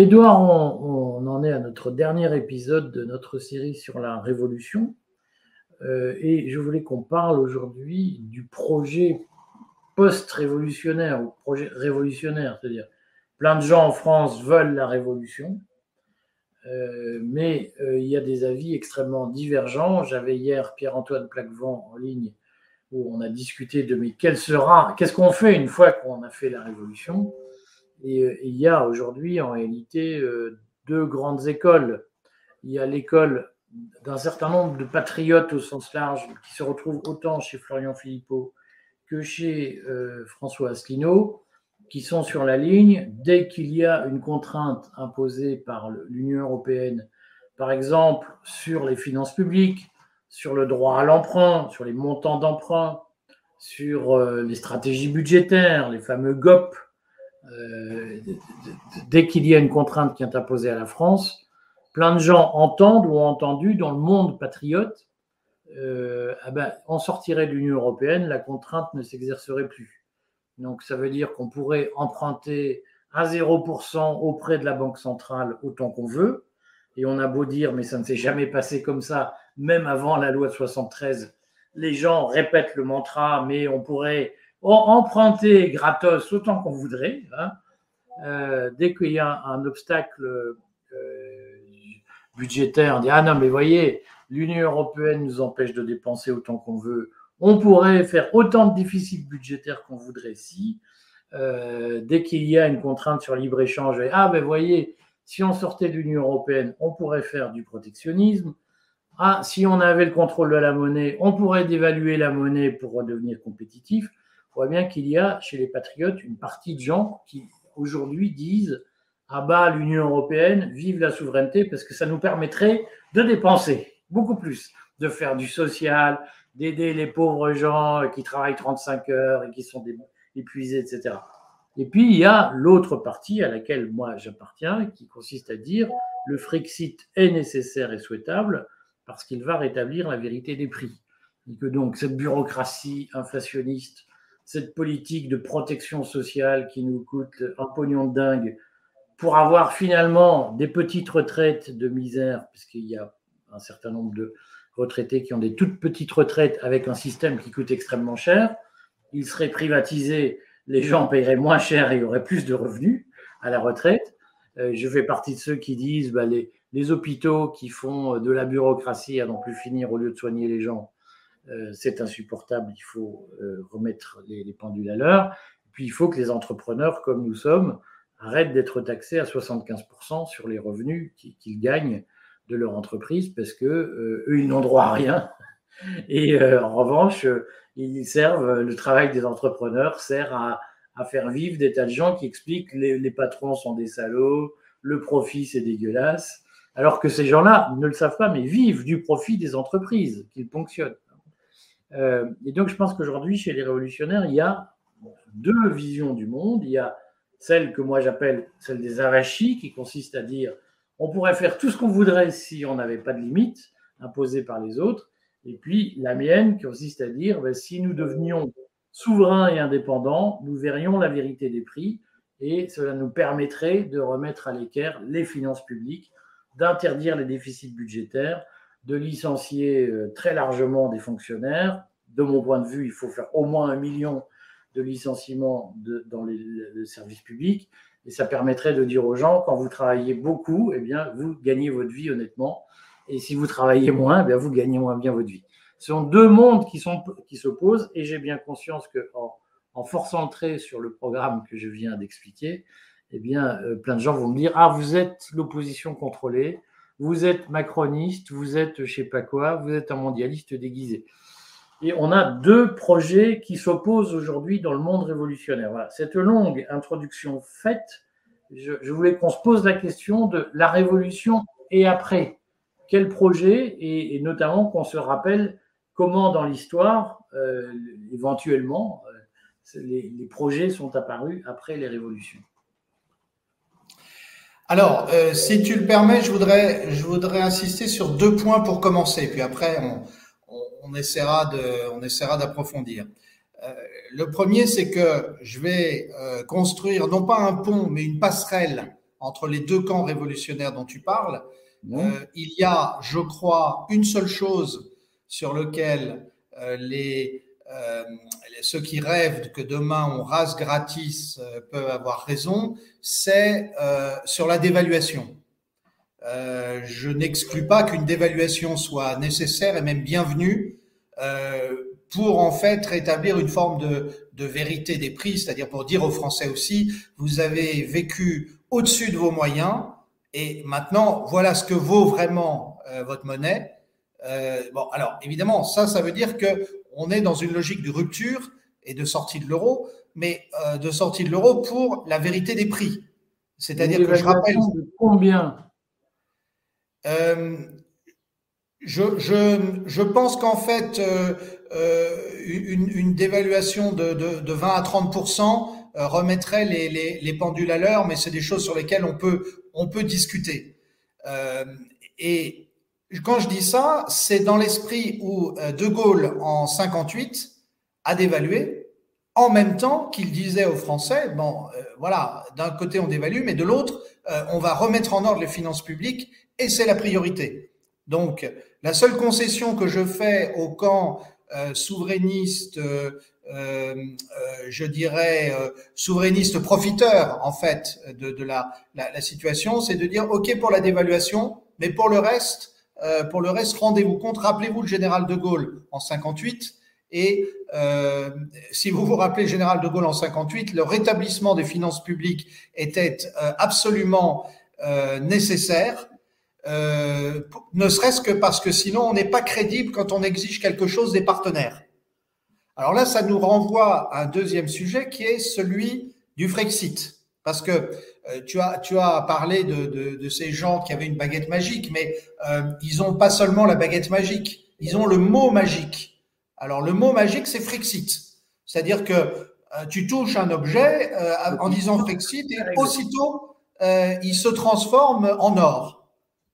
Édouard, on, en est à notre dernier épisode de notre série sur la Révolution. Euh, et je voulais qu'on parle aujourd'hui du projet post-révolutionnaire ou projet révolutionnaire, c'est-à-dire plein de gens en France veulent la révolution, euh, mais euh, il y a des avis extrêmement divergents. J'avais hier Pierre-Antoine Plaquevent en ligne où on a discuté de mais qu'est-ce qu'on fait une fois qu'on a fait la révolution? Et, il y a aujourd'hui en réalité deux grandes écoles. Il y a l'école d'un certain nombre de patriotes au sens large qui se retrouvent autant chez Florian Philippot que chez euh, François Asselineau, qui sont sur la ligne dès qu'il y a une contrainte imposée par l'Union européenne, par exemple sur les finances publiques, sur le droit à l'emprunt, sur les montants d'emprunt, sur euh, les stratégies budgétaires, les fameux GOP, euh, dès qu'il y a une contrainte qui est imposée à la France, plein de gens entendent ou ont entendu dans le monde patriote, euh, ah ben, on sortirait de l'Union européenne, la contrainte ne s'exercerait plus. Donc ça veut dire qu'on pourrait emprunter à 0% auprès de la Banque centrale autant qu'on veut. Et on a beau dire, mais ça ne s'est jamais passé comme ça, même avant la loi de 73. Les gens répètent le mantra, mais on pourrait emprunter gratos autant qu'on voudrait. Hein. Euh, dès qu'il y a un obstacle euh, budgétaire, on dit Ah non, mais voyez, l'Union européenne nous empêche de dépenser autant qu'on veut. On pourrait faire autant de déficit budgétaire qu'on voudrait si. Euh, dès qu'il y a une contrainte sur libre-échange, ah ben voyez, si on sortait de l'Union européenne, on pourrait faire du protectionnisme. Ah, si on avait le contrôle de la monnaie, on pourrait dévaluer la monnaie pour redevenir compétitif. On voit bien qu'il y a chez les patriotes une partie de gens qui aujourd'hui disent à bas l'Union européenne, vive la souveraineté, parce que ça nous permettrait de dépenser beaucoup plus, de faire du social, d'aider les pauvres gens qui travaillent 35 heures et qui sont épuisés, etc. Et puis, il y a l'autre partie à laquelle moi j'appartiens, qui consiste à dire le Frexit est nécessaire et souhaitable parce qu'il va rétablir la vérité des prix. Et que donc cette bureaucratie inflationniste, cette politique de protection sociale qui nous coûte un pognon de dingue pour avoir finalement des petites retraites de misère, puisqu'il y a un certain nombre de retraités qui ont des toutes petites retraites avec un système qui coûte extrêmement cher, il serait privatisé, les gens paieraient moins cher et y aurait plus de revenus à la retraite. Euh, je fais partie de ceux qui disent bah, les, les, hôpitaux qui font de la bureaucratie à n'en plus finir au lieu de soigner les gens, euh, c'est insupportable, il faut euh, remettre les, les pendules à l'heure. Puis il faut que les entrepreneurs, comme nous sommes, arrêtent d'être taxés à 75% sur les revenus qu'ils gagnent de leur entreprise parce que euh, eux ils n'ont droit à rien. Et euh, en revanche ils servent le travail des entrepreneurs sert à, faire vivre des tas de gens qui expliquent les, les patrons sont des salauds le profit c'est dégueulasse. Alors que ces gens-là ne le savent pas mais vivent du profit des entreprises qu'ils ponctionnent euh, et donc je pense qu'aujourd'hui chez les révolutionnaires il y a deux visions du monde il y a celle que moi j'appelle celle des arachis, qui consiste à dire on pourrait faire tout ce qu'on voudrait si on n'avait pas de limites imposées par les autres. Et puis la mienne qui consiste à dire ben, si nous devenions souverains et indépendants, nous verrions la vérité des prix et cela nous permettrait de remettre à l'équerre les finances publiques, d'interdire les déficits budgétaires, de licencier euh, très largement des fonctionnaires. De mon point de vue, il faut faire au moins un million de licenciement dans les, services publics. Et ça permettrait de dire aux gens, quand vous travaillez beaucoup, eh bien, vous gagnez votre vie honnêtement. Et si vous travaillez moins, eh bien, vous gagnez moins bien votre vie. Ce sont deux mondes qui, qui s'opposent. Et j'ai bien conscience qu'en en, forçant le trait sur le programme que je viens d'expliquer, eh bien, euh, plein de gens vont me dire, ah, vous êtes l'opposition contrôlée, vous êtes macroniste, vous êtes je sais pas quoi, vous êtes un mondialiste déguisé. Et on a deux projets qui s'opposent aujourd'hui dans le monde révolutionnaire. Cette longue introduction faite, je, voulais qu'on se pose la question de la révolution et après. Quel projet et, notamment qu'on se rappelle comment dans l'histoire, euh, éventuellement, euh, les, projets sont apparus après les révolutions. Alors, euh, si tu le permets, je voudrais, je voudrais insister sur deux points pour commencer, puis après on, on essaiera de, on essaiera d'approfondir. Euh, le premier, c'est que je vais euh, construire non pas un pont, mais une passerelle entre les deux camps révolutionnaires dont tu parles. il y a, je crois, une seule chose sur laquelle les, ceux qui rêvent que demain on rase gratis peuvent avoir raison, c'est sur la dévaluation. Euh, je n'exclus pas qu'une dévaluation soit nécessaire et même bienvenue euh, pour en fait rétablir une forme de, vérité des prix, c'est-à-dire pour dire aux Français aussi, vous avez vécu au-dessus de vos moyens et maintenant voilà ce que vaut vraiment euh, votre monnaie. Euh, bon, alors évidemment, ça, ça veut dire que on est dans une logique de rupture et de sortie de l'euro, mais euh, de sortie de l'euro pour la vérité des prix. C'est-à-dire que je rappelle combien? Euh, je, je, je, pense qu'en fait, euh, une, une, dévaluation de, de, de, 20 à 30% euh, remettrait les, les, les, pendules à l'heure, mais c'est des choses sur lesquelles on peut, on peut discuter. Et quand je dis ça, c'est dans l'esprit où De Gaulle, en 58, a dévalué, en même temps qu'il disait aux Français, bon, voilà, d'un côté on dévalue, mais de l'autre, on va remettre en ordre les finances publiques et c'est la priorité. Donc, la seule concession que je fais au camp euh, souverainiste, euh, euh, je dirais souverainiste profiteur en fait de, la, la, situation, c'est de dire ok pour la dévaluation, mais pour le reste, pour le reste, rendez-vous compte. Rappelez-vous le général de Gaulle en 58. Et euh, si vous vous rappelez, le général de Gaulle en 58, le rétablissement des finances publiques était absolument euh, nécessaire euh, ne serait-ce que parce que sinon on n'est pas crédible quand on exige quelque chose des partenaires. Alors là, ça nous renvoie à un deuxième sujet qui est celui du Frexit. Parce que euh, tu, as, tu as parlé de, de, de, ces gens qui avaient une baguette magique, mais euh, ils n'ont pas seulement la baguette magique, ils ont le mot magique. Alors le mot magique, c'est Frexit. C'est-à-dire que euh, tu touches un objet en disant Frexit et aussitôt, il se transforme en or.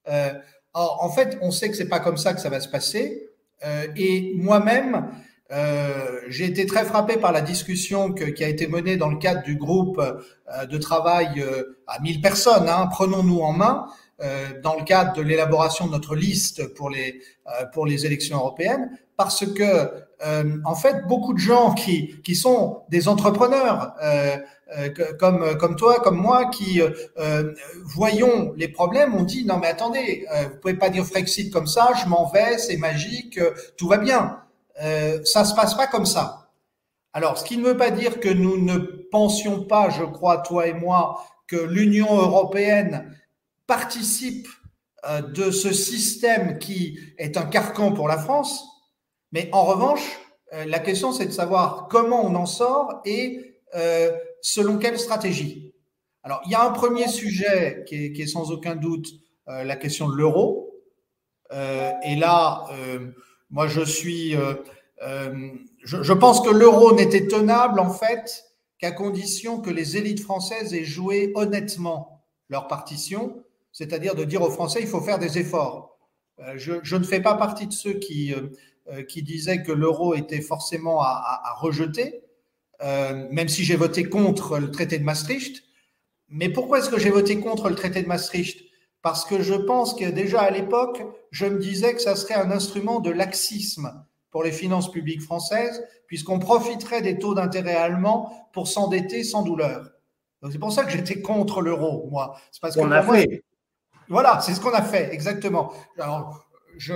Euh, en fait, on sait que c'est pas comme ça que ça va se passer. Euh, et moi-même, euh, j'ai été très frappé par la discussion que, qui a été menée dans le cadre du groupe euh, de travail euh, à 1000 personnes. Hein, Prenons-nous en main euh, dans le cadre de l'élaboration de notre liste pour les pour les élections européennes, parce que en fait, beaucoup de gens qui qui sont des entrepreneurs euh, comme, comme toi, comme moi, qui euh, euh, voyons les problèmes, on dit non mais attendez, euh, vous pouvez pas dire Frexit comme ça, je m'en vais, c'est magique, tout va bien. Ça se passe pas comme ça. Alors, ce qui ne veut pas dire que nous ne pensions pas, je crois, toi et moi, que l'Union européenne participe de ce système qui est un carcan pour la France, mais en revanche, la question c'est de savoir comment on en sort et euh, selon quelle stratégie Alors, il y a un premier sujet qui est, qui est sans aucun doute euh, la question de l'euro. Euh, et là, euh, moi, je suis. Euh, euh, je, pense que l'euro n'était tenable, en fait, qu'à condition que les élites françaises aient joué honnêtement leur partition, c'est-à-dire de dire aux Français il faut faire des efforts. Je, je, ne fais pas partie de ceux qui, disaient que l'euro était forcément à, rejeter. Euh, même si j'ai voté contre le traité de Maastricht. Mais pourquoi est-ce que j'ai voté contre le traité de Maastricht? Parce que je pense que déjà à l'époque, je me disais que ça serait un instrument de laxisme pour les finances publiques françaises, puisqu'on profiterait des taux d'intérêt allemands pour s'endetter sans douleur. Donc c'est pour ça que j'étais contre l'euro, moi. C'est parce que on a moi, fait. Voilà, c'est ce qu'on a fait, exactement. Alors, je,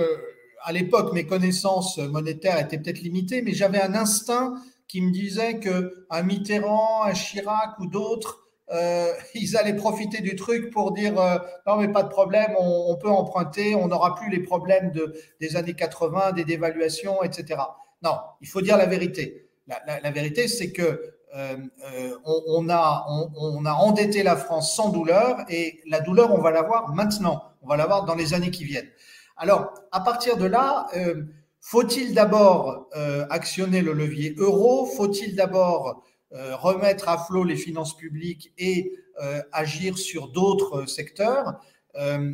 à l'époque, mes connaissances monétaires étaient peut-être limitées, mais j'avais un instinct qui me disait que un Mitterrand, un Chirac ou d'autres, euh, ils allaient profiter du truc pour dire euh, non mais pas de problème, on, peut emprunter, on n'aura plus les problèmes de, des années 80, des dévaluations, etc. Non, il faut dire la vérité. La, vérité, c'est que euh, on, a, on, a endetté la France sans douleur et la douleur, on va l'avoir maintenant. On va l'avoir dans les années qui viennent. Alors, à partir de là, faut-il d'abord actionner le levier euro? Faut-il d'abord remettre à flot les finances publiques et euh, agir sur d'autres secteurs euh,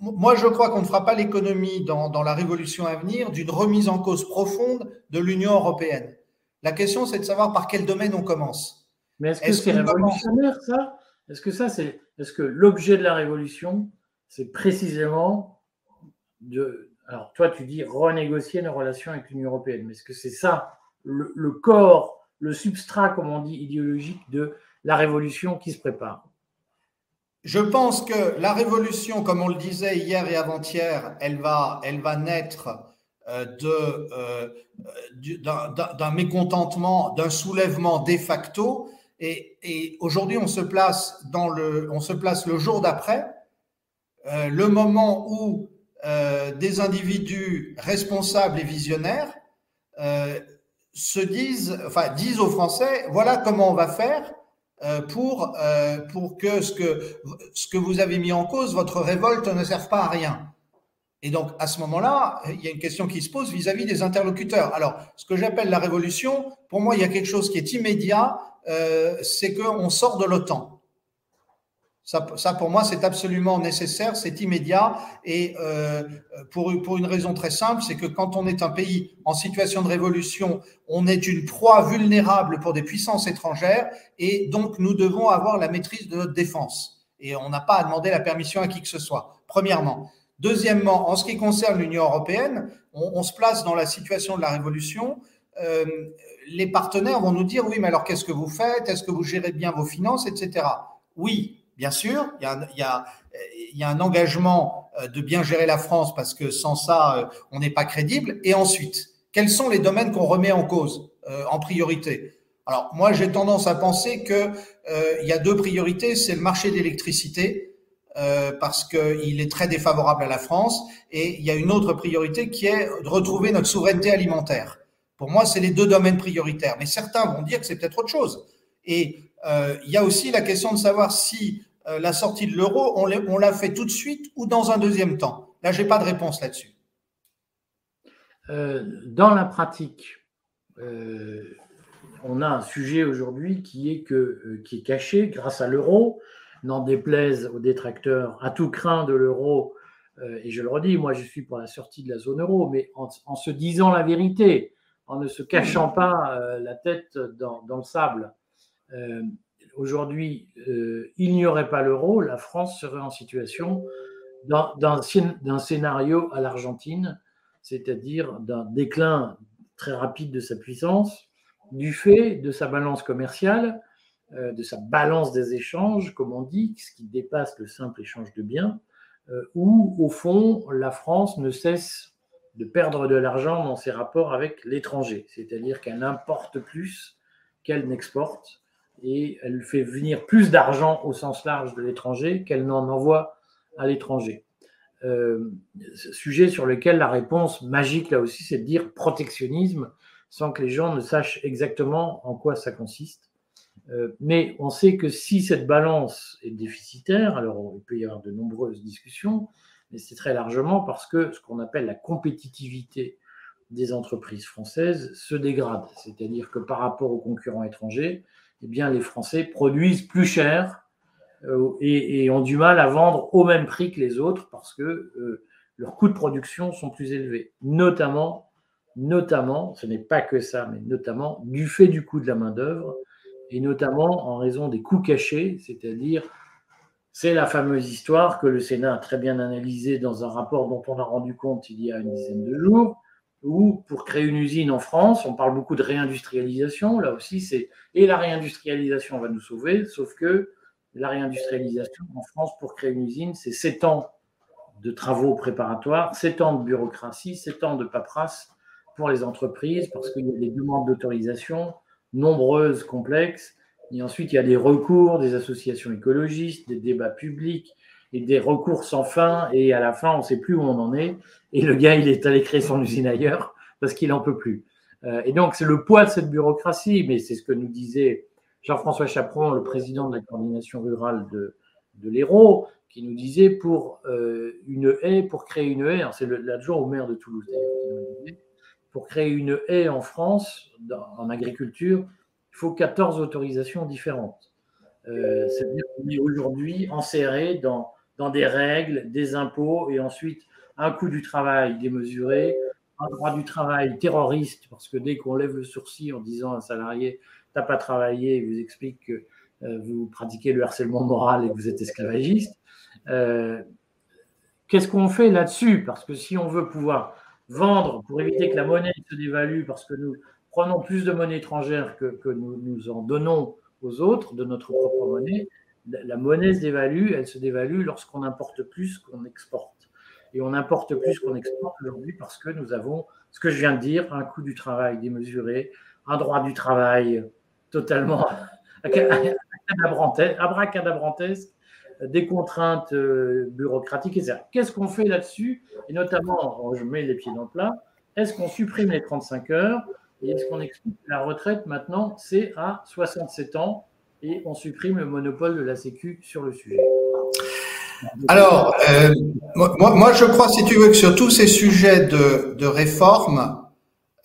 Moi, je crois qu'on ne fera pas l'économie dans, dans, la révolution à venir d'une remise en cause profonde de l'Union européenne. La question, c'est de savoir par quel domaine on commence. Mais est-ce que c'est -ce révolutionnaire, commence... ça? Est-ce que ça, c'est Est-ce que l'objet de la révolution, c'est précisément de. Alors, toi, tu dis renégocier nos relations avec l'Union européenne, mais est-ce que c'est ça le, corps, le substrat, comme on dit, idéologique de la révolution qui se prépare je pense que la révolution, comme on le disait hier et avant-hier, elle va, elle va naître euh, euh, d'un mécontentement, d'un soulèvement de facto. Et, et aujourd'hui, on se place dans le, on se place le jour d'après, euh, le moment où des individus responsables et visionnaires se disent, aux Français, voilà comment on va faire pour, pour que ce, que ce que vous avez mis en cause, votre révolte, ne serve pas à rien. Et donc, à ce moment-là, il y a une question qui se pose vis-à-vis des interlocuteurs. Alors, ce que j'appelle la révolution, pour moi, il y a quelque chose qui est immédiat, euh, c'est qu'on sort de l'OTAN. Ça, ça, pour moi, c'est absolument nécessaire, c'est immédiat. Et euh, pour, une raison très simple, c'est que quand on est un pays en situation de révolution, on est une proie vulnérable pour des puissances étrangères, et donc nous devons avoir la maîtrise de notre défense. Et on n'a pas à demander la permission à qui que ce soit, premièrement. Deuxièmement, en ce qui concerne l'Union européenne, on, se place dans la situation de la révolution. Euh, les partenaires vont nous dire oui, mais alors qu'est-ce que vous faites? Est-ce que vous gérez bien vos finances, etc. Oui, bien sûr, il y a, un engagement euh, de bien gérer la France parce que sans ça, euh, on n'est pas crédible. Et ensuite, quels sont les domaines qu'on remet en cause en priorité? Alors moi, j'ai tendance à penser que il y a deux priorités. C'est le marché d'électricité euh, parce qu'il est très défavorable à la France. Et il y a une autre priorité qui est de retrouver notre souveraineté alimentaire. Pour moi, c'est les deux domaines prioritaires. Mais certains vont dire que c'est peut-être autre chose. Et euh, il y a aussi la question de savoir si euh, la sortie de l'euro, on l'a fait tout de suite ou dans un deuxième temps? Là, j'ai pas de réponse là-dessus. dans la pratique, on a un sujet aujourd'hui qui est caché grâce à l'euro n'en déplaise aux détracteurs à tout craint de l'euro, euh, et je le redis, moi je suis pour la sortie de la zone euro, mais en, se disant la vérité, en ne se cachant pas euh, la tête dans, le sable. Euh, aujourd'hui, il n'y aurait pas l'euro, la France serait en situation d'un scénario à l'Argentine, c'est-à-dire d'un déclin très rapide de sa puissance, du fait de sa balance commerciale, euh, de sa balance des échanges, comme on dit, ce qui dépasse le simple échange de biens, euh, où au fond la France ne cesse de perdre de l'argent dans ses rapports avec l'étranger, c'est-à-dire qu'elle importe plus qu'elle n'exporte et elle fait venir plus d'argent au sens large de l'étranger qu'elle n'en envoie à l'étranger. Euh, sujet sur lequel la réponse magique là aussi, c'est de dire protectionnisme sans que les gens ne sachent exactement en quoi ça consiste. Euh, mais on sait que si cette balance est déficitaire, alors il peut y avoir de nombreuses discussions, mais c'est très largement parce que ce qu'on appelle la compétitivité des entreprises françaises se dégrade. C'est-à-dire que par rapport aux concurrents étrangers, eh bien, les Français produisent plus cher euh, et, ont du mal à vendre au même prix que les autres parce que euh, leurs coûts de production sont plus élevés, notamment, notamment, ce n'est pas que ça, mais notamment du fait du coût de la main-d'œuvre et notamment en raison des coûts cachés, c'est-à-dire, c'est la fameuse histoire que le Sénat a très bien analysée dans un rapport dont on a rendu compte il y a une dizaine de jours, où pour créer une usine en France, on parle beaucoup de réindustrialisation, là aussi c'est, et la réindustrialisation va nous sauver, sauf que la réindustrialisation en France pour créer une usine, c'est 7 ans de travaux préparatoires, 7 ans de bureaucratie, 7 ans de paperasse pour les entreprises, parce qu'il y a des demandes d'autorisation, nombreuses, complexes. Et ensuite, il y a des recours des associations écologistes, des débats publics et des recours sans fin. Et à la fin, on ne sait plus où on en est. Et le gars, il est allé créer son usine ailleurs parce qu'il n'en peut plus. Euh, et donc, c'est le poids de cette bureaucratie, mais c'est ce que nous disait Jean-François Chaperon, le président de la coordination rurale de, de l'Hérault, qui nous disait pour euh, une haie, pour créer une haie, c'est l'adjoint au maire de Toulouse d'ailleurs, pour créer une haie en France, en agriculture, il faut 14 autorisations différentes. Euh, C'est-à-dire qu'on est aujourd'hui enserré dans, dans des règles, des impôts et ensuite un coût du travail démesuré, un droit du travail terroriste, parce que dès qu'on lève le sourcil en disant à un salarié, t'as pas travaillé, il vous explique que vous pratiquez le harcèlement moral et que vous êtes esclavagiste. Qu'est-ce qu'on fait là-dessus? Parce que si on veut pouvoir vendre pour éviter que la monnaie se dévalue, parce que nous prenons plus de monnaie étrangère que, que nous, nous en donnons aux autres de notre propre monnaie, la monnaie se dévalue, elle se dévalue lorsqu'on importe plus qu'on exporte. Et on importe plus qu'on exporte aujourd'hui parce que nous avons, ce que je viens de dire, un coût du travail démesuré, un droit du travail totalement abracadabrantesque, des contraintes euh, bureaucratiques, etc. Qu'est-ce qu'on fait là-dessus? Et notamment, je mets les pieds dans le plat, est-ce qu'on supprime les 35 heures? Et est-ce qu'on explique que la retraite maintenant, c'est à 67 ans? Et on supprime le monopole de la Sécu sur le sujet alors, euh, moi, je crois, si tu veux, que sur tous ces sujets de, réforme,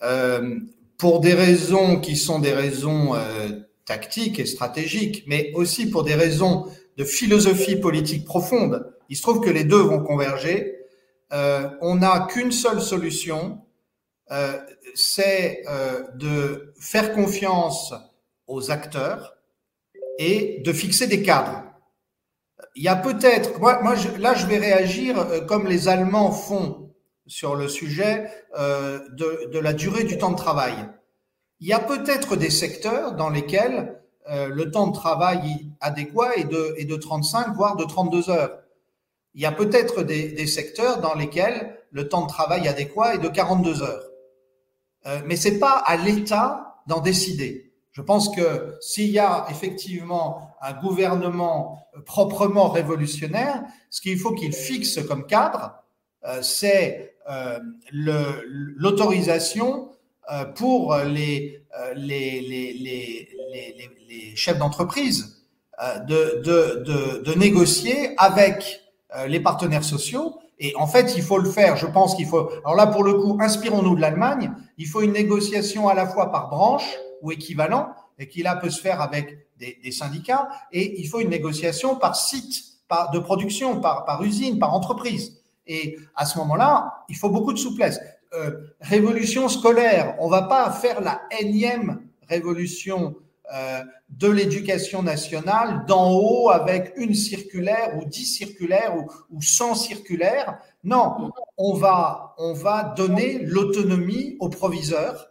euh, pour des raisons qui sont des raisons tactiques et stratégiques, mais aussi pour des raisons de philosophie politique profonde, il se trouve que les deux vont converger. Euh, on n'a qu'une seule solution, euh, c'est euh, de faire confiance aux acteurs et de fixer des cadres. Il y a peut-être, moi, moi là, je vais réagir euh, comme les Allemands font sur le sujet euh, de, la durée du temps de travail. Il y a peut-être des secteurs dans lesquels euh, le temps de travail adéquat est de, est de 35, voire de 32 heures. Il y a peut-être des, des, secteurs dans lesquels le temps de travail adéquat est de 42 heures. Euh, mais c'est pas à l'État d'en décider. Je pense que s'il y a effectivement un gouvernement proprement révolutionnaire, ce qu'il faut qu'il fixe comme cadre, euh, c'est euh, l'autorisation euh, pour les, chefs d'entreprise euh, de, de, négocier avec euh, les partenaires sociaux. Et en fait, il faut le faire. Je pense qu'il faut. Alors là, pour le coup, inspirons-nous de l'Allemagne. Il faut une négociation à la fois par branche ou équivalent, et qui là peut se faire avec des, syndicats. Et il faut une négociation par site, par de production, par, usine, par entreprise. Et à ce moment-là, il faut beaucoup de souplesse. Euh, révolution scolaire. On va pas faire la énième révolution euh, de l'éducation nationale d'en haut avec une circulaire ou dix circulaires ou, ou 100 circulaires. Non, on va, on va donner l'autonomie aux proviseurs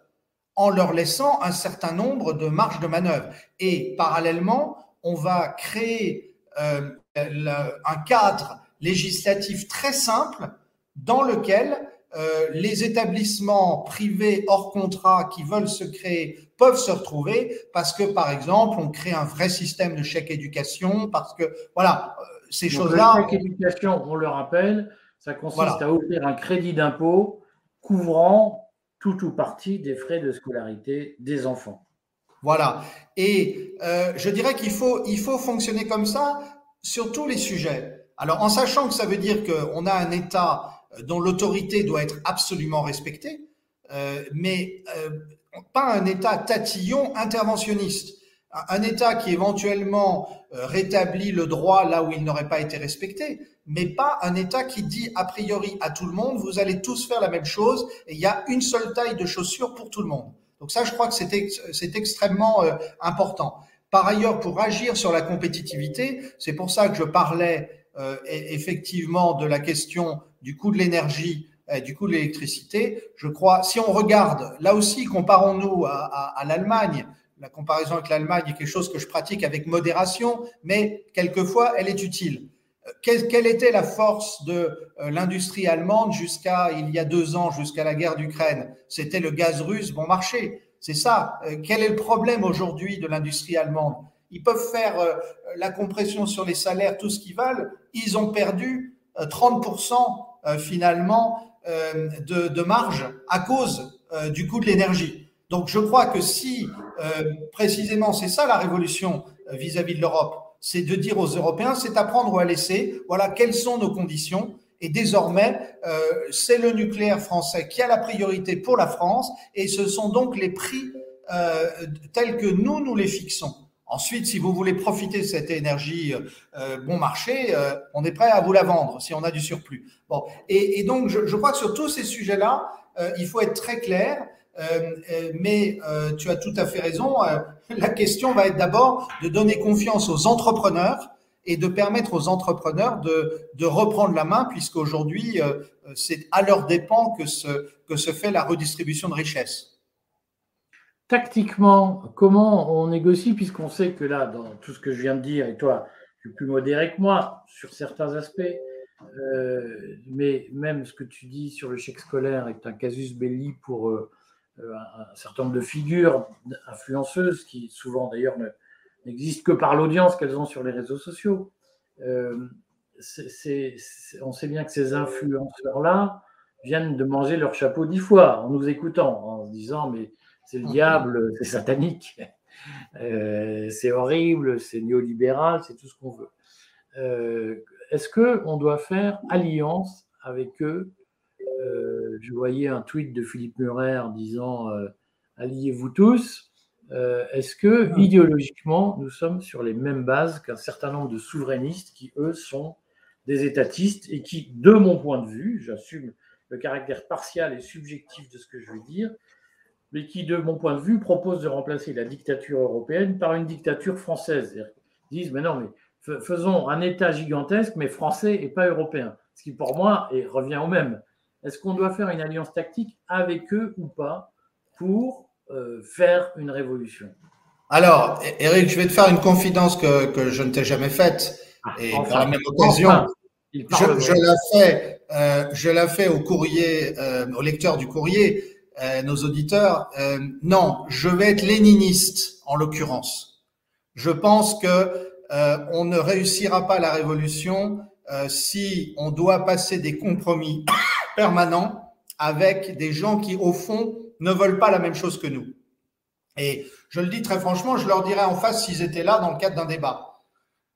en leur laissant un certain nombre de marges de manœuvre. Et parallèlement, on va créer euh, un cadre législatif très simple dans lequel euh, les établissements privés hors contrat qui veulent se créer peuvent se retrouver parce que, par exemple, on crée un vrai système de chèque éducation, parce que, voilà, euh, ces choses-là. Le chèque éducation, on le rappelle, ça consiste à offrir un crédit d'impôt couvrant tout ou partie des frais de scolarité des enfants. Voilà. Et euh, je dirais qu'il faut, il faut fonctionner comme ça sur tous les sujets. Alors, en sachant que ça veut dire qu'on a un État dont l'autorité doit être absolument respectée, euh, mais euh, pas un État tatillon interventionniste. Un État qui éventuellement euh, rétablit le droit là où il n'aurait pas été respecté, mais pas un État qui dit a priori à tout le monde, vous allez tous faire la même chose et il y a une seule taille de chaussures pour tout le monde. Donc ça, je crois que c'est extrêmement important. Par ailleurs, pour agir sur la compétitivité, c'est pour ça que je parlais euh, effectivement de la question du coût de l'énergie du coût de l'électricité. Je crois, si on regarde, là aussi, comparons-nous à, l'Allemagne. La comparaison avec l'Allemagne est quelque chose que je pratique avec modération, mais quelquefois, elle est utile. Euh, quelle, était la force de euh, l'industrie allemande jusqu'à il y a deux ans, jusqu'à la guerre d'Ukraine? C'était le gaz russe bon marché. C'est ça. Euh, quel est le problème aujourd'hui de l'industrie allemande? Ils peuvent faire la compression sur les salaires, tout ce qu'ils veulent. Ils ont perdu 30% finalement de, marge à cause du coût de l'énergie. Donc je crois que si euh, précisément c'est ça la révolution vis-à-vis de l'Europe, c'est de dire aux Européens, c'est à prendre ou à laisser, voilà quelles sont nos conditions. Et désormais, euh, c'est le nucléaire français qui a la priorité pour la France, et ce sont donc les prix euh, tels que nous, nous les fixons. Ensuite, si vous voulez profiter de cette énergie euh, bon marché, euh, on est prêt à vous la vendre si on a du surplus. Bon, et, et donc je, je, crois que sur tous ces sujets-là, euh, il faut être très clair. Mais tu as tout à fait raison. la question va être d'abord de donner confiance aux entrepreneurs et de permettre aux entrepreneurs de, reprendre la main, puisqu'aujourd'hui, c'est à leur dépens que se, fait la redistribution de richesses. Tactiquement, comment on négocie, puisqu'on sait que là, dans tout ce que je viens de dire, et toi, tu es plus modéré que moi sur certains aspects, euh, mais même ce que tu dis sur le chèque scolaire est un casus belli pour euh, un, certain nombre de figures influenceuses qui souvent d'ailleurs n'existent que par l'audience qu'elles ont sur les réseaux sociaux. Euh, on sait bien que ces influenceurs-là viennent de manger leur chapeau dix fois en nous écoutant, en se disant mais c'est le diable, c'est satanique, euh, c'est horrible, c'est néolibéral, c'est tout ce qu'on veut. Euh, est-ce qu'on doit faire alliance avec eux euh, Je voyais un tweet de Philippe Murer disant Alliez-vous tous? Est-ce que ah. idéologiquement, nous sommes sur les mêmes bases qu'un certain nombre de souverainistes qui, eux, sont des étatistes et qui, de mon point de vue, j'assume le caractère partial et subjectif de ce que je veux dire, mais qui, de mon point de vue, propose de remplacer la dictature européenne par une dictature française. Ils disent, mais non, mais faisons un État gigantesque, mais français et pas européen. Ce qui, pour moi, revient au même. Est-ce qu'on doit faire une alliance tactique avec eux ou pas pour euh, faire une révolution? Alors, Eric, je vais te faire une confidence que, je ne t'ai jamais faite. Ah, et par la même occasion, je, je, la fais, euh, je la fais au courrier, euh, au lecteur du courrier. Nos auditeurs, non, je vais être léniniste en l'occurrence. Je pense que on ne réussira pas la révolution si on doit passer des compromis permanents avec des gens qui, au fond, ne veulent pas la même chose que nous. Et je le dis très franchement, je leur dirais en face s'ils étaient là dans le cadre d'un débat.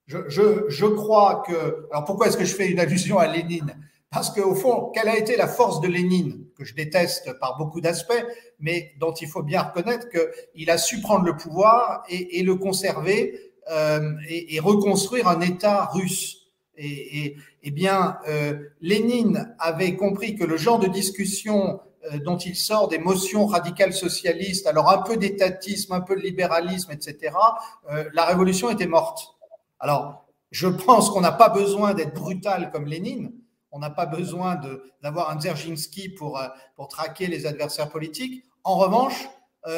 Je, je, je crois que. Alors pourquoi est-ce que je fais une allusion à Lénine? Parce qu'au fond, quelle a été la force de Lénine, que je déteste par beaucoup d'aspects, mais dont il faut bien reconnaître qu'il a su prendre le pouvoir et, le conserver euh, et, et, reconstruire un État russe. Et eh bien, euh, Lénine avait compris que le genre de discussion euh, dont il sort des motions radicales socialistes, alors un peu d'étatisme, un peu de libéralisme, etc., euh, la révolution était morte. Alors, je pense qu'on n'a pas besoin d'être brutal comme Lénine, on n'a pas besoin d'avoir un Dzerzhinsky pour, pour traquer les adversaires politiques. En revanche,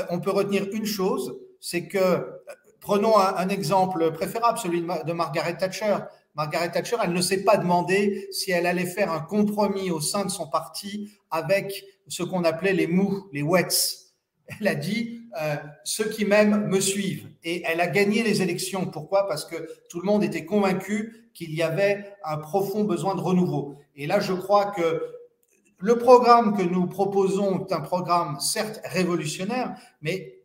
on peut retenir une chose, c'est que, prenons un, exemple préférable, celui de Margaret Thatcher. Margaret Thatcher, elle ne s'est pas demandé si elle allait faire un compromis au sein de son parti avec ce qu'on appelait les mous, les wets. Elle a dit euh, ceux qui m'aiment me suivent. Et elle a gagné les élections. Pourquoi? Parce que tout le monde était convaincu qu'il y avait un profond besoin de renouveau. Et là, je crois que le programme que nous proposons est un programme certes révolutionnaire, mais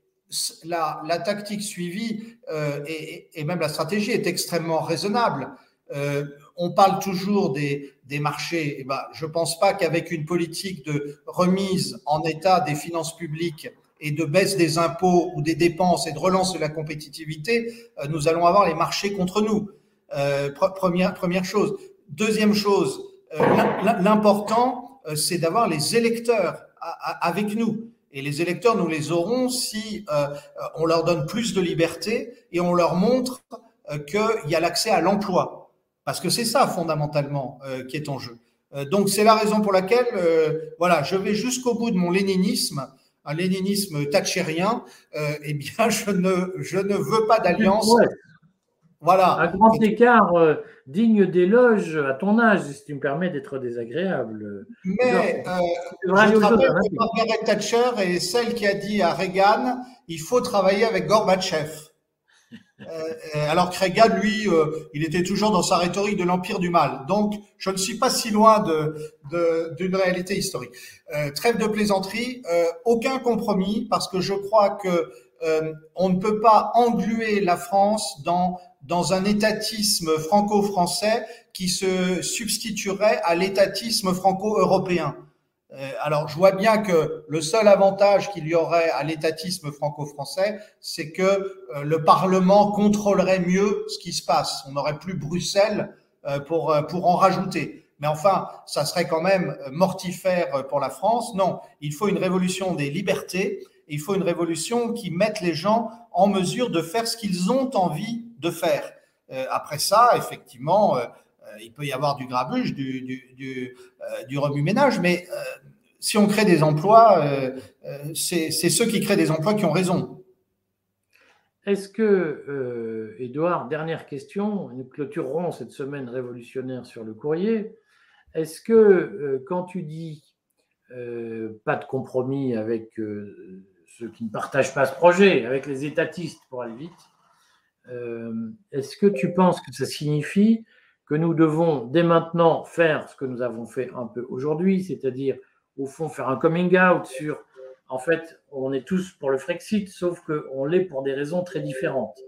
la, tactique suivie euh, et, même la stratégie est extrêmement raisonnable. Euh, on parle toujours des, marchés. Eh ben, je ne pense pas qu'avec une politique de remise en état des finances publiques et de baisse des impôts ou des dépenses et de relance de la compétitivité, euh, nous allons avoir les marchés contre nous. Euh, première, chose. Deuxième chose, l'important, c'est d'avoir les électeurs avec nous. Et les électeurs, nous les aurons si on leur donne plus de liberté et on leur montre qu'il y a l'accès à l'emploi. Parce que c'est ça fondamentalement qui est en jeu. donc c'est la raison pour laquelle, voilà, je vais jusqu'au bout de mon léninisme un léninisme thatchérien, euh, eh bien, je ne, je ne veux pas d'alliance. Voilà. Un grand écart euh, digne d'éloge à ton âge, si tu me permets d'être désagréable. Mais euh, je rappelle que Margaret Thatcher est celle qui a dit à Reagan il faut travailler avec Gorbatchev. Euh, alors que lui, euh, il était toujours dans sa rhétorique de l'empire du mal. Donc, je ne suis pas si loin d'une réalité historique. Euh, trêve de plaisanterie, aucun compromis, parce que je crois que on ne peut pas engluer la France dans dans un étatisme franco-français qui se substituerait à l'étatisme franco-européen. Euh, alors, je vois bien que le seul avantage qu'il y aurait à l'étatisme franco-français, c'est que euh, le Parlement contrôlerait mieux ce qui se passe. On n'aurait plus Bruxelles euh, pour, pour en rajouter. Mais enfin, ça serait quand même mortifère pour la France. Non, il faut une révolution des libertés. Il faut une révolution qui mette les gens en mesure de faire ce qu'ils ont envie de faire. après ça, effectivement, il peut y avoir du grabuge, du, du, du remue-ménage, mais si on crée des emplois, c'est ceux qui créent des emplois qui ont raison. Est-ce que, Edouard, dernière question, nous clôturerons cette semaine révolutionnaire sur le courrier. Est-ce que quand tu dis pas de compromis avec ceux qui ne partagent pas ce projet, avec les étatistes pour aller vite, est-ce que tu penses que ça signifie que nous devons dès maintenant faire ce que nous avons fait un peu aujourd'hui, c'est-à-dire au fond faire un coming out sur en fait, on est tous pour le Frexit, sauf qu'on l'est pour des raisons très différentes.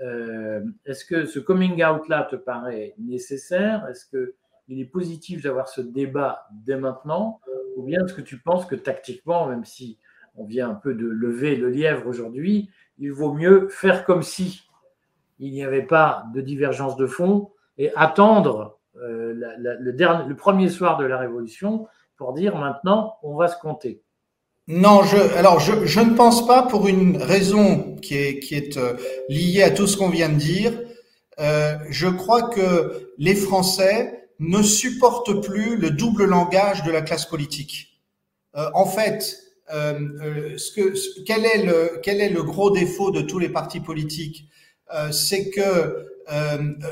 Euh, est-ce que ce coming out-là te paraît nécessaire? Est-ce qu'il est positif d'avoir ce débat dès maintenant? Ou bien est-ce que tu penses que tactiquement, même si on vient un peu de lever le lièvre aujourd'hui, il vaut mieux faire comme si il n'y avait pas de divergence de fond et attendre euh, le, premier soir de la Révolution pour dire maintenant on va se compter non, je, alors je, ne pense pas pour une raison qui est, euh, liée à tout ce qu'on vient de dire. Euh, je crois que les Français ne supportent plus le double langage de la classe politique. En fait, quel est le gros défaut de tous les partis politiques? C'est que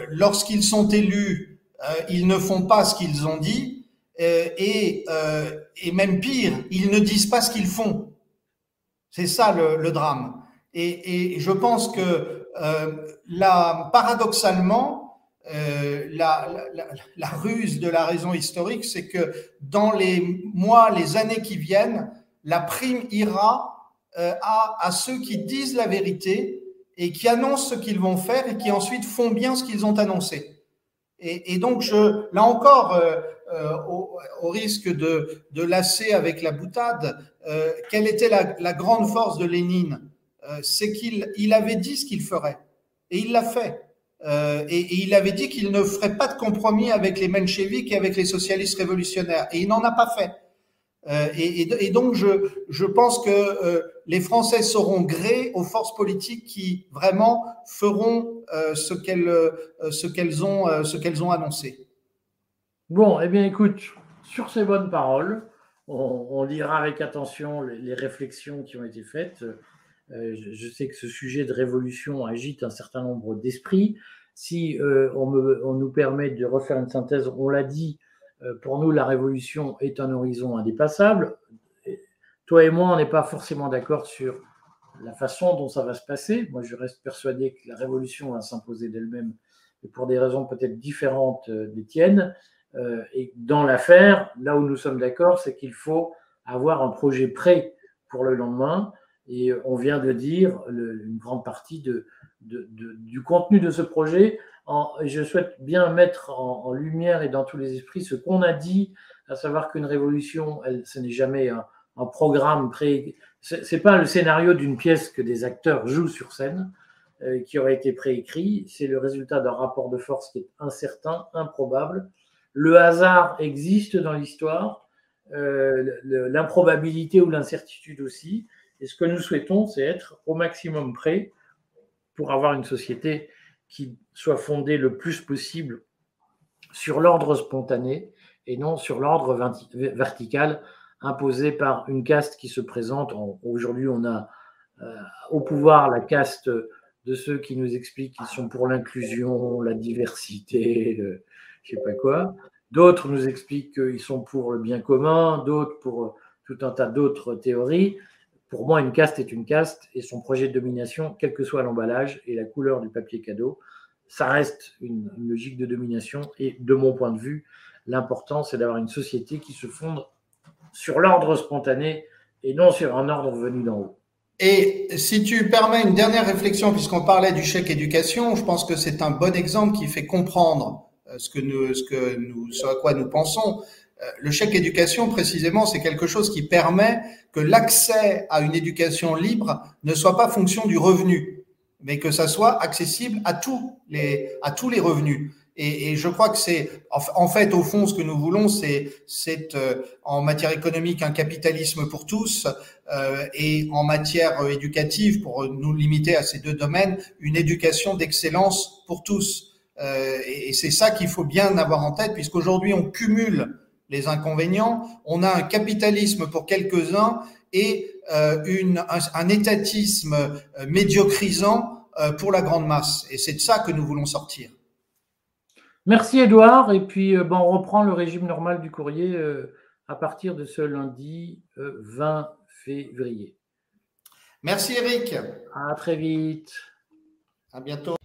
lorsqu'ils sont élus, ils ne font pas ce qu'ils ont dit euh, et, euh, et même pire, ils ne disent pas ce qu'ils font. C'est ça le, drame. Et, et, je pense que euh, là, paradoxalement, euh, la, la, la, ruse de la raison historique, c'est que dans les mois, les années qui viennent, la prime ira euh, à, à ceux qui disent la vérité et qui annoncent ce qu'ils vont faire et qui ensuite font bien ce qu'ils ont annoncé. Et, donc, là encore, euh, euh, au, risque de, lasser avec la boutade, euh, quelle était la, grande force de Lénine? C'est qu'il il avait dit ce qu'il ferait, et il l'a fait. Et, et, il avait dit qu'il ne ferait pas de compromis avec les mencheviks et avec les socialistes révolutionnaires, et il n'en a pas fait. Euh, et, donc, je, pense que euh, les Français sauront gré aux forces politiques qui vraiment feront euh, ce qu'elles ce qu'elles ont ce qu'elles ont annoncé. Bon, eh bien, écoute, sur ces bonnes paroles, on, lira avec attention les, réflexions qui ont été faites. Je, sais que ce sujet de révolution agite un certain nombre d'esprits. Si on, nous permet de refaire une synthèse, on l'a dit, pour nous, la révolution est un horizon indépassable. toi et moi, on n'est pas forcément d'accord sur la façon dont ça va se passer. Moi, je reste persuadé que la révolution va s'imposer d'elle-même, et pour des raisons peut-être différentes des tiennes. Euh, et dans l'affaire, là où nous sommes d'accord, c'est qu'il faut avoir un projet prêt pour le lendemain. Et on vient de dire une grande partie du contenu de ce projet. Je souhaite bien mettre en, en, lumière et dans tous les esprits ce qu'on a dit, à savoir qu'une révolution, elle, ce n'est jamais un, un programme pré. C'est pas le scénario d'une pièce que des acteurs jouent sur scène euh, qui aurait été préécrit. C'est le résultat d'un rapport de force qui est incertain, improbable le hasard existe dans l'histoire, euh, l'improbabilité ou l'incertitude aussi. Et ce que nous souhaitons, c'est être au maximum prêt pour avoir une société qui soit fondée le plus possible sur l'ordre spontané et non sur l'ordre vertical imposé par une caste qui se présente. Aujourd'hui, on a euh, au pouvoir la caste de ceux qui nous expliquent qu'ils sont pour l'inclusion, la diversité, le, je sais pas quoi. D'autres nous expliquent qu'ils sont pour le bien commun, d'autres pour tout un tas d'autres théories. Pour moi, une caste est une caste et son projet de domination, quel que soit l'emballage et la couleur du papier cadeau, ça reste une, logique de domination. Et de mon point de vue, l'important, c'est d'avoir une société qui se fonde sur l'ordre spontané et non sur un ordre venu d'en haut. Et si tu permets une dernière réflexion, puisqu'on parlait du chèque éducation, je pense que c'est un bon exemple qui fait comprendre euh, ce que ce à quoi nous pensons. Euh, le chèque éducation, précisément, c'est quelque chose qui permet que l'accès à une éducation libre ne soit pas fonction du revenu, mais que ça soit accessible à tous les, à tous les revenus. Et, je crois que c'est, en fait, au fond, ce que nous voulons, c'est, euh, en matière économique un capitalisme pour tous euh, et en matière éducative, pour nous limiter à ces deux domaines, une éducation d'excellence pour tous. Euh, et, c'est ça qu'il faut bien avoir en tête, puisqu'aujourd'hui on cumule les inconvénients. On a un capitalisme pour quelques-uns et euh, une, un, étatisme médiocrisant pour la grande masse. Et c'est de ça que nous voulons sortir. Merci Edouard. Et puis, euh, bon, on reprend le régime normal du courrier euh, à partir de ce lundi 20 euh, février. Merci Eric. À très vite. À bientôt.